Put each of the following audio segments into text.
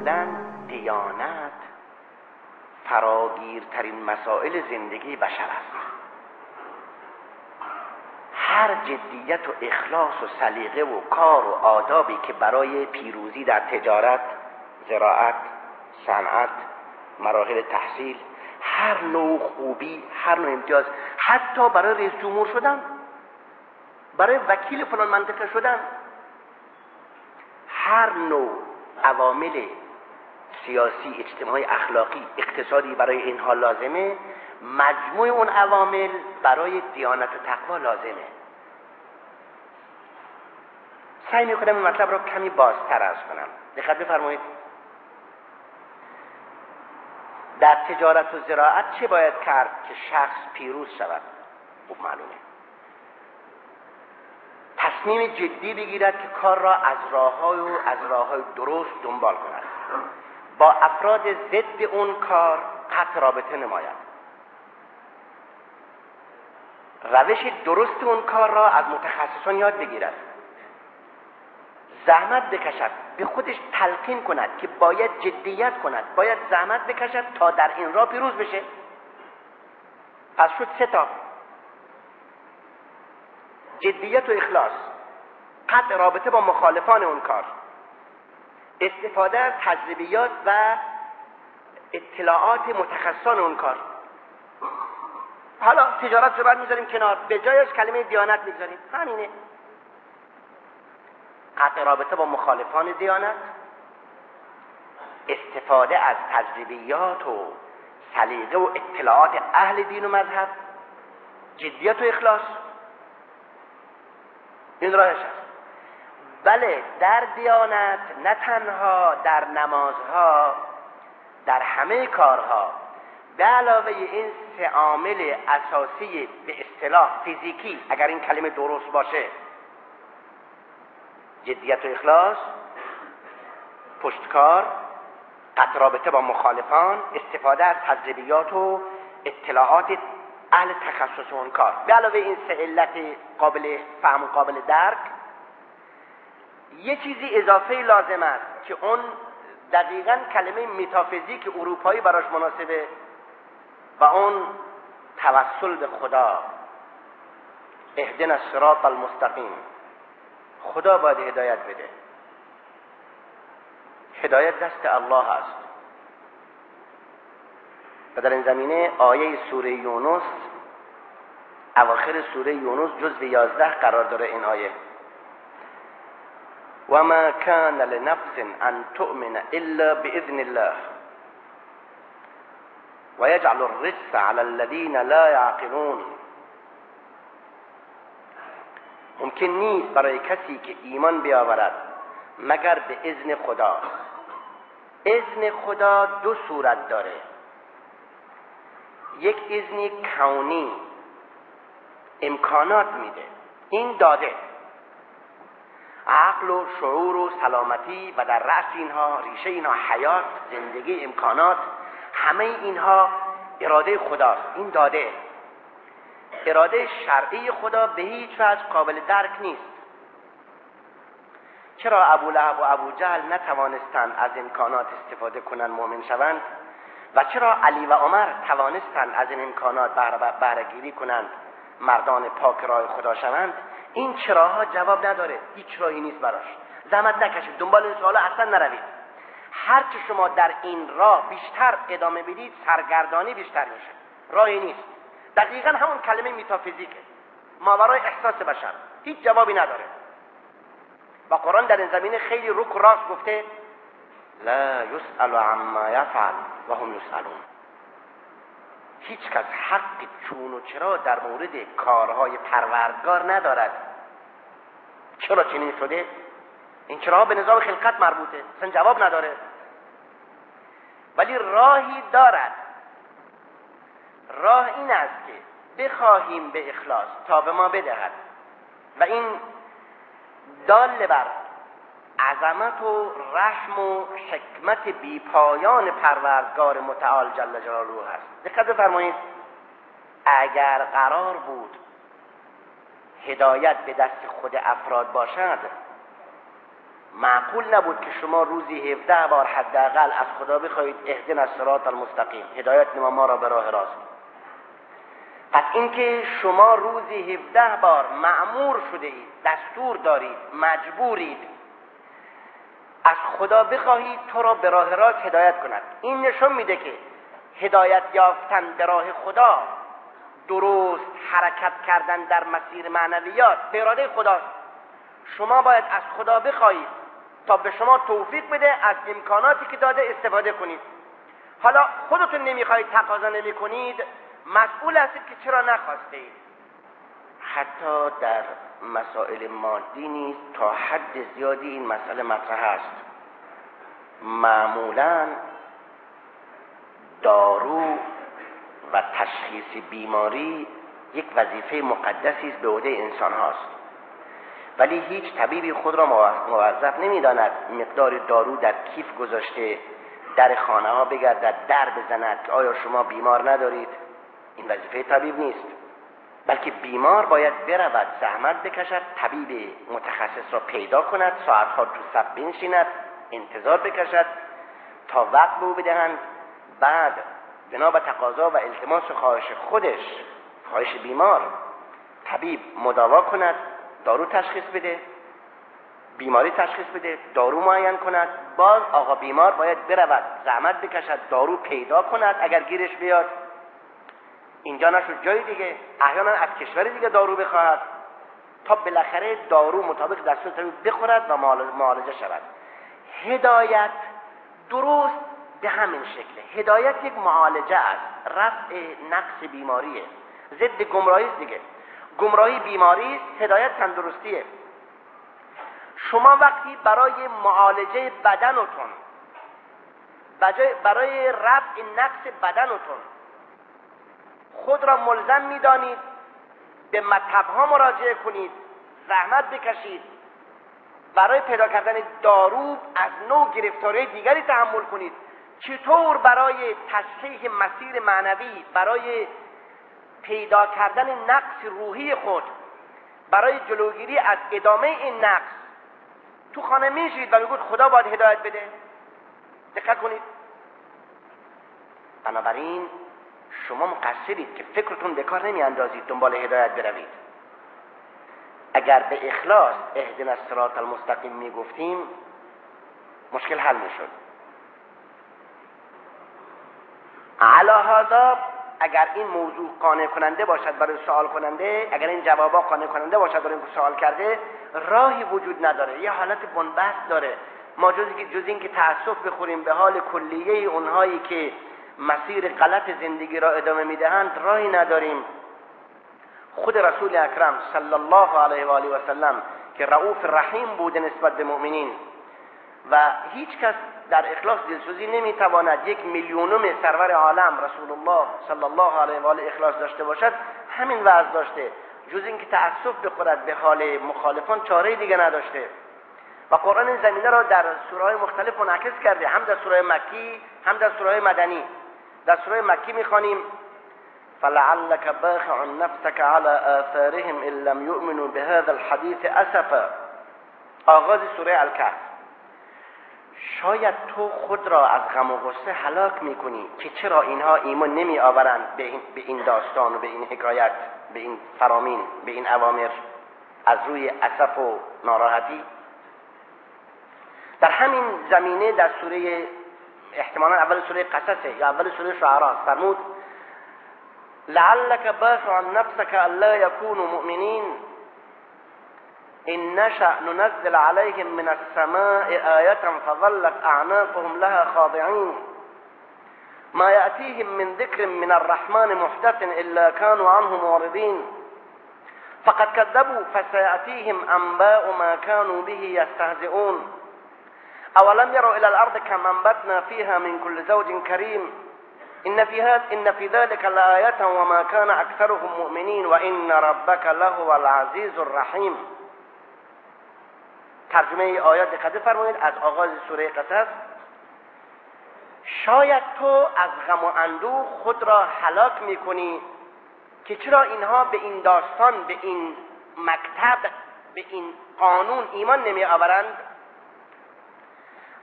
اصولا دیانت فراگیرترین مسائل زندگی بشر است. هر جدیت و اخلاص و سلیقه و کار و آدابی که برای پیروزی در تجارت زراعت صنعت مراحل تحصیل هر نوع خوبی هر نوع امتیاز حتی برای رئیس جمهور شدن برای وکیل فلان منطقه شدن هر نوع عوامل سیاسی اجتماعی اخلاقی اقتصادی برای اینها لازمه. مجموع اون عوامل برای دیانت و تقوا لازمه. سعی می‌کنم این مطلب رو کمی بازتر از کنم. دقت بفرمایید. در تجارت و زراعت چه باید کرد که شخص پیروز شود؟ خوب معلومه. تصمیم جدی بگیرد که کار را از راههای و از راههای درست دنبال کند. با افراد ضد اون کار قطع رابطه نماید. روش درست اون کار را از متخصصان یاد بگیرد. زحمت بکشد به خودش تلقین کند که باید جدیت کند. باید زحمت بکشد تا در این راه پیروز بشه. پس شد سه تا. جدیت و اخلاص. قطع رابطه با مخالفان اون کار. استفاده از تجربیات و اطلاعات متخصصان اون کار. حالا تجارت رو بعد می‌ذاریم کنار. به جایش کلمه دیانت می‌گذاریم. همینه. قطع رابطه با مخالفان دیانت. استفاده از تجربیات و سلیقه و اطلاعات اهل دین و مذهب. جدیت و اخلاص. این راهش است. بله در دیانت نه تنها در نمازها در همه کارها. به علاوه این سه عامل اساسی به اصطلاح فیزیکی اگر این کلمه درست باشه. جدیت و اخلاص پشتکار قطع رابطه با مخالفان استفاده از تجربیات و اطلاعات اهل تخصص اون کار. به علاوه این سه علت قابل فهم و قابل درک یه چیزی اضافه لازم است که اون دقیقا کلمه متافیزیک اروپایی براش مناسبه و اون توسل به خدا. اهدنا الصراط المستقیم. خدا باید هدایت بده. هدایت دست الله است. و در این زمینه آیه سوره یونس اواخر سوره یونس جزء یازده قرار داره این آیه. و ما کان لنفس ان تؤمن الا باذن الله. و یجعل الرجس على الذين لا يعقلون. ممکن نیست برای کسی که ایمان بیاورد مگر به اذن خدا. اذن خدا دو صورت داره. یک إذنی کونی. امکانات میده. این داده. عقل و شعور و سلامتی و در رأس اینها ریشه اینها حیات زندگی امکانات همه اینها اراده خداست این داده. اراده شرعی خدا به هیچ وجه قابل درک نیست. چرا ابو لهب و ابو جهل نتوانستند از امکانات استفاده کنند مؤمن شوند؟ و چرا علی و عمر توانستند از این امکانات بهرهگیری کنند؟ مردان پاک راه خدا شوند؟ این چراها جواب نداره. هیچ راهی نیست براش. زحمت نکشید. دنبال این سوالا اصلا نروید. هر چه شما در این راه بیشتر ادامه بدید سرگردانی بیشتر میشه. راهی نیست. دقیقا همون کلمه میتافیزیکه. ماورای احساس بشر. هیچ جوابی نداره. و قرآن در این زمینه خیلی رک راست گفته لا یسأل عما یفعل و هم یسألون. هیچ کس حق چون و چرا در مورد کارهای پروردگار ندارد. چرا چنین شده؟ این چرا به نظام خلقت مربوطه؟ اصلا جواب نداره. ولی راهی دارد. راه این است که بخواهیم به اخلاص تا به ما بدهد. و این دال بر عظمت و رحم و حکمت بیپایان پروردگار متعال جل جلاله هست. دقت بفرمایید. اگر قرار بود هدایت به دست خود افراد باشد معقول نبود که شما روزی 17 بار حداقل از خدا بخواهید اهدنا الصراط المستقیم هدایت نما ما را به راه راست. پس اینکه شما روزی 17 بار معمور شده اید دستور دارید مجبورید از خدا بخواهید تو را به راه راست هدایت کند. این نشون میده که هدایت یافتن به راه خدا درست حرکت کردن در مسیر معنویات به اراده خداست. شما باید از خدا بخواهید تا به شما توفیق بده از امکاناتی که داده استفاده کنید. حالا خودتون نمی‌خواهید تقاضا نمی کنید. مسئول هستید که چرا نخواسته اید حتی در مسائل مادی نیست تا حد زیادی این مسئله مطرح است. معمولا دارو و تشخیص بیماری یک وظیفه مقدسی است به عهده انسان هاست. ولی هیچ طبیبی خود را موظف نمی‌داند مقدار دارو در کیف گذاشته در خانه ها بگردد در بزند آیا شما بیمار ندارید. این وظیفه طبیب نیست. بلکه بیمار باید برود زحمت بکشد طبیب متخصص را پیدا کند ساعتها تو صف بنشیند انتظار بکشد تا وقت به او بدهند. بعد بنا به تقاضا و التماس و خواهش خودش خواهش بیمار طبیب مداوا کند دارو تشخیص بده بیماری تشخیص بده دارو معین کند. باز آقا بیمار باید برود زحمت بکشد دارو پیدا کند اگر گیرش بیاد. اینجا نشد جای دیگه. احیانا از کشور دیگه دارو بخواهد تا بالاخره دارو مطابق دستور طبیب بخورد و معالجه شود. هدایت درست به همین شکل هدایت یک معالجه است. رفع نقص بیماریه. ضد گمراهی دیگه. گمراهی بیماری است هدایت تندرستیه. شما وقتی برای معالجه بدنتون برای رفع نقص بدنتون خود را ملزم می‌دانید. به مطبها مراجعه کنید. زحمت بکشید. برای پیدا کردن دارو از نوع گرفتاری دیگری تحمل کنید. چطور برای تصحیح مسیر معنوی برای پیدا کردن نقص روحی خود برای جلوگیری از ادامه این نقص. تو خانه میشید و می‌گوید خدا باید هدایت بده. دقت کنید. بنابراین شما مقصرید که فکرتون به کار نمیاندازید دنبال هدایت بروید. اگر به اخلاص اهدنا الصراط المستقیم می‌گفتیم مشکل حل می‌شد. علا هذا اگر این موضوع قانع کننده باشد برای سوال کننده اگر این جوابا قانع کننده باشد برای اینکه سوال کرده راهی وجود نداره. یه حالت بنبست داره. ما جز, جز اینکه تاسف بخوریم به حال کلیه اونهایی که مسیر غلط زندگی را ادامه می‌دهند راهی نداریم. خود رسول اکرم صلی الله علیه و آله و سلم که رؤوف رحیم بوده نسبت به مؤمنین و هیچ کس در اخلاص دلسوزی نمی‌تواند یک میلیونم سرور عالم رسول الله صلی الله علیه و آله اخلاص داشته باشد همین وضع داشته. جز اینکه تأسف بخورد به حال مخالفان چاره دیگه نداشته. و قرآن این زمینه را در سوره مختلف منعکس کرده هم در سوره مکی هم در سوره مدنی. در سوره مکی می‌خوانیم فلعلك باخع نفسك على آثارهم ان لم يؤمنوا بهذا الحديث اسفا آغاز سوره الکهف. شاید تو خود را از غم و غصه هلاک می‌کنی که چرا اینها ایمان نمی آورند به این داستان و به این حکایت به این فرامین به این اوامر از روی اسف و ناراحتی؟ در همین زمینه در سوره احتمالا أول سورة قصصه یا أول سورة شعراء. فرمود لعلك باخع نفسك ألا يكونوا مؤمنين. إن نشأ ننزل عليهم من السماء آية فظلت أعناقهم لها خاضعين. ما يأتيهم من ذكر من الرحمن محدث إلا كانوا عنه معرضين. فقد كذبوا فسيأتيهم أنباء ما كانوا به يستهزئون. أولم يروا إلى الأرض كما أنبتنا فيها من كل زوج كريم؟ إن في, هذا إن في ذلك لآية وما كان أكثرهم مؤمنين وإن ربك لهو العزيز الرحيم. ترجمة آیات دقت فرمایید از آغاز سوره قصص. شاید تو از غم و اندوه خود را هلاک میکنی که چرا اینها به این داستان به این مکتب به این قانون ایمان نمی آورند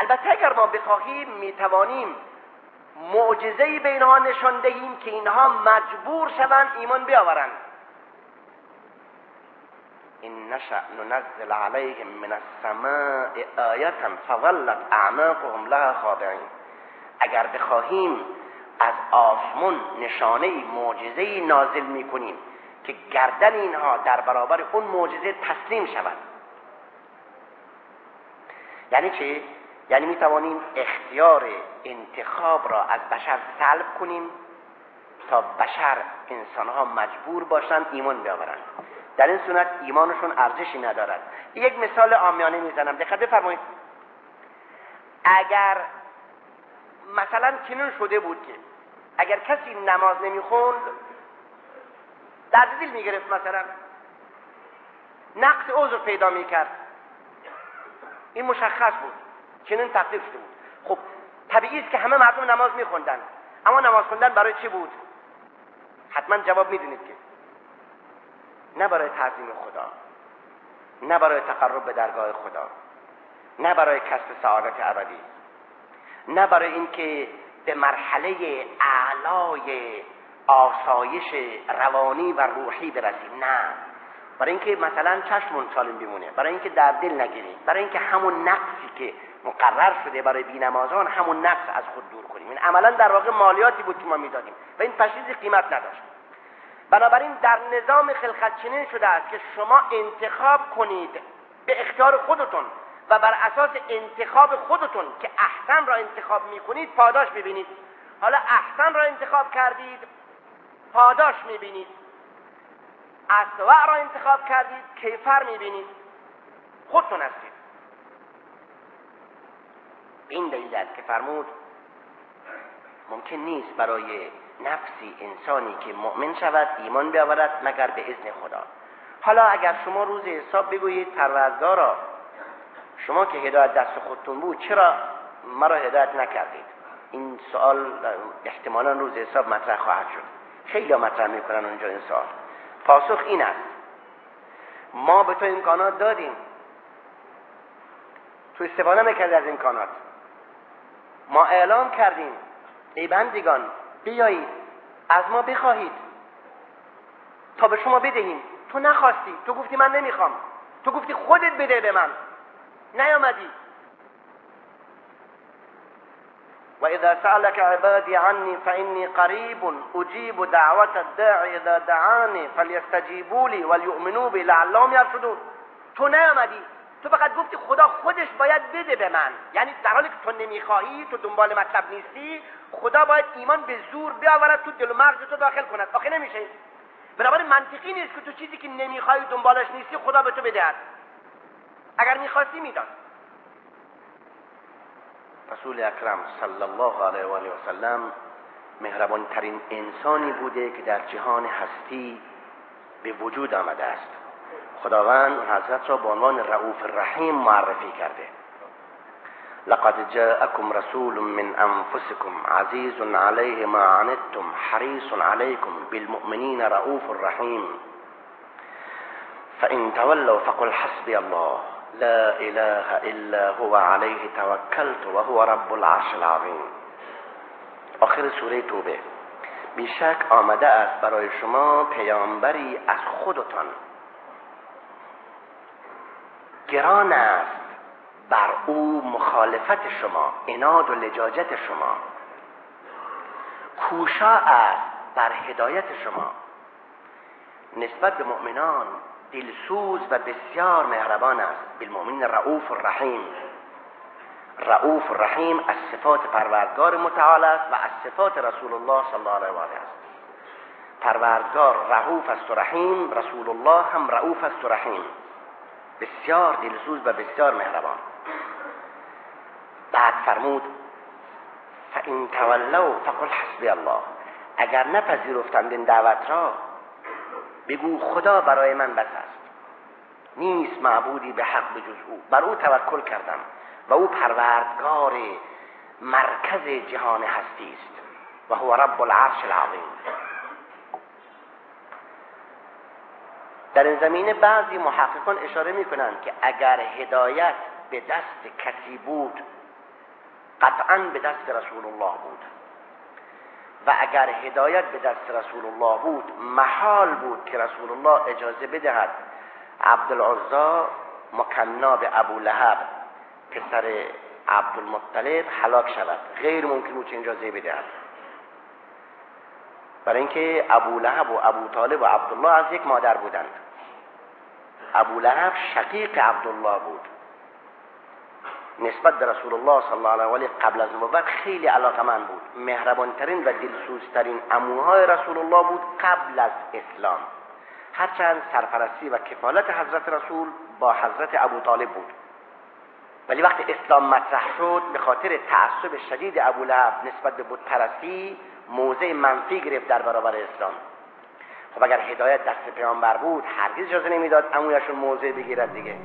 البته اگر ما بخواهیم می‌توانیم معجزه به اینها نشان دهیم که اینها مجبور شوند ایمان بیاورند. این نشأ ننزل علیهم من السماء آیه فظلت اعناقهم لها خاضعین. اگر بخواهیم از آسمون نشانه معجزه نازل می‌کنیم که گردن اینها در برابر اون معجزه تسلیم شود. یعنی چه یعنی می توانیم اختیار انتخاب را از بشر سلب کنیم تا بشر انسانها مجبور باشند ایمان بیاورند. در این صورت ایمانشون ارزشی ندارد. یک مثال آمیانه می‌زنم. دقت بفرمایید. اگر مثلا کنون شده بود که اگر کسی نماز نمی‌خوند دل می‌گرفت مثلا. نقص عذر پیدا می‌کرد. این مشخص بود. چنین تقدیر شده بود. خب طبیعی است که همه مردم نماز میخوندن. اما نماز خوندن برای چی بود؟ حتما جواب می‌دونید که نه برای تعظیم خدا نه برای تقرب به درگاه خدا نه برای کسب سعادت ابدی نه برای اینکه به مرحله اعلای آسایش روانی و روحی برسیم. نه. برای اینکه مثلا چشمون سالم بمونه برای اینکه در دل نگیریم برای اینکه همون نقصی که مقرر شده برای بینمازان همون نقص از خود دور کنیم. این عملا در واقع مالیاتی بود که ما می‌دادیم و این پشیزی قیمت نداشت. بنابراین در نظام خلقت چنین شده است که شما انتخاب کنید به اختیار خودتون و بر اساس انتخاب خودتون که احسن را انتخاب می‌کنید پاداش ببینید. حالا احسن را انتخاب کردید پاداش می‌بینید. اسوع را انتخاب کردید کیفر می‌بینید. خودتون هستید. این دلیل است که فرمود ممکن نیست برای نفسی انسانی که مؤمن شود ایمان بیاورد مگر به اذن خدا. حالا اگر شما روز حساب بگویید پروردگارا شما که هدایت دست خودتون بود چرا مرا هدایت نکردید؟ این سوال احتمالا روز حساب مطرح خواهد شد. خیلی مطرح می‌کنن اونجا این سوال. پاسخ این است. ما به تو امکانات دادیم. تو استفاده نکردی از امکانات. ما اعلام کردیم. ای بندگان بیایید. از ما بخواهید. تا به شما بدهیم. تو نخواستی. تو گفتی من نمی‌خوام. تو گفتی خودت بده به من. نیامدی. و اذا سألك عبادي عني فإني قریب اجیب دعوت الداعی اذا دعانی فلیستجیبوا لي وليؤمنوا بي لعلهم يرشدون. تو نیامدی تو فقط گفتی خدا خودش باید بده به من. یعنی در حالی که تو نمی‌خواهی تو دنبال مطلب نیستی خدا باید ایمان به زور بیاورد تو دل و مغز تو داخل کند. آخه نمیشه. بنابراین منطقی نیست که تو چیزی که نمی‌خوای دنبالش نیستی خدا به تو بدهد. اگر می‌خواستی می‌داد. رسول اکرم صلی الله علیه و آله و سلم مهربان ترین انسانی بوده که در جهان هستی به وجود آمده است. خداوند حضرت را به عنوان رؤوف الرحیم معرفی کرده. لقد جاءكم رسول من انفسكم عزيز عليه ما عنتم حريص عليكم بالمؤمنين رؤوف رحيم فإن تولوا فقل حسبي الله. لا اله الا هو عليه توكلت وهو رب العرش العظیم آخر سوره توبه. بیشک آمده است برای شما پیامبری از خودتان. گران است بر او مخالفت شما اناد و لجاجت شما. کوشا است بر هدایت شما. نسبت به مؤمنان دلسوز و بسیار مهربان است. بالمؤمنین رعوف الرحیم. رعوف الرحیم از صفات پروردگار متعال است و از صفات رسول الله صلی الله علیه و آله است. پروردگار رعوف است و رحیم رسول الله هم رعوف است و رحیم. بسیار دلسوز و بسیار مهربان. بعد فرمود فان تولوا فقل حسبی الله. اگر نپذیرفتند این دعوت را بگو خدا برای من بس است. نیست معبودی به حق به جز او. بر او توکل کردم و او پروردگار مرکز جهان هستی است و هو رب العرش العظیم. در این زمینه بعضی محققان اشاره می کنند که اگر هدایت به دست کسی بود قطعا به دست رسول الله بود. و اگر هدایت به دست رسول الله بود محال بود که رسول الله اجازه بدهد. عبدالعزا مکنا به ابو لهب پسر عبدالمطلب حلاک شود. غیر ممکن بود چه اجازه بدهد. برای اینکه ابو لهب و ابو طالب و عبدالله از یک مادر بودند. ابو لهب شقیق عبدالله بود. نسبت به رسول الله صلی الله علیه و آله قبل از نبوت خیلی علاقمند بود. مهربانترین و دلسوزترین اموهای رسول الله بود قبل از اسلام. هرچند سرپرستی و کفالت حضرت رسول با حضرت ابو طالب بود. ولی وقتی اسلام مطرح شد به خاطر تعصب شدید ابو لهب نسبت به پرستی موضع منفی گرفت در برابر اسلام. خب اگر هدایت دست پیامبر بود هرگز اجازه نمی‌داد امویشون موضع بگیرد دیگه.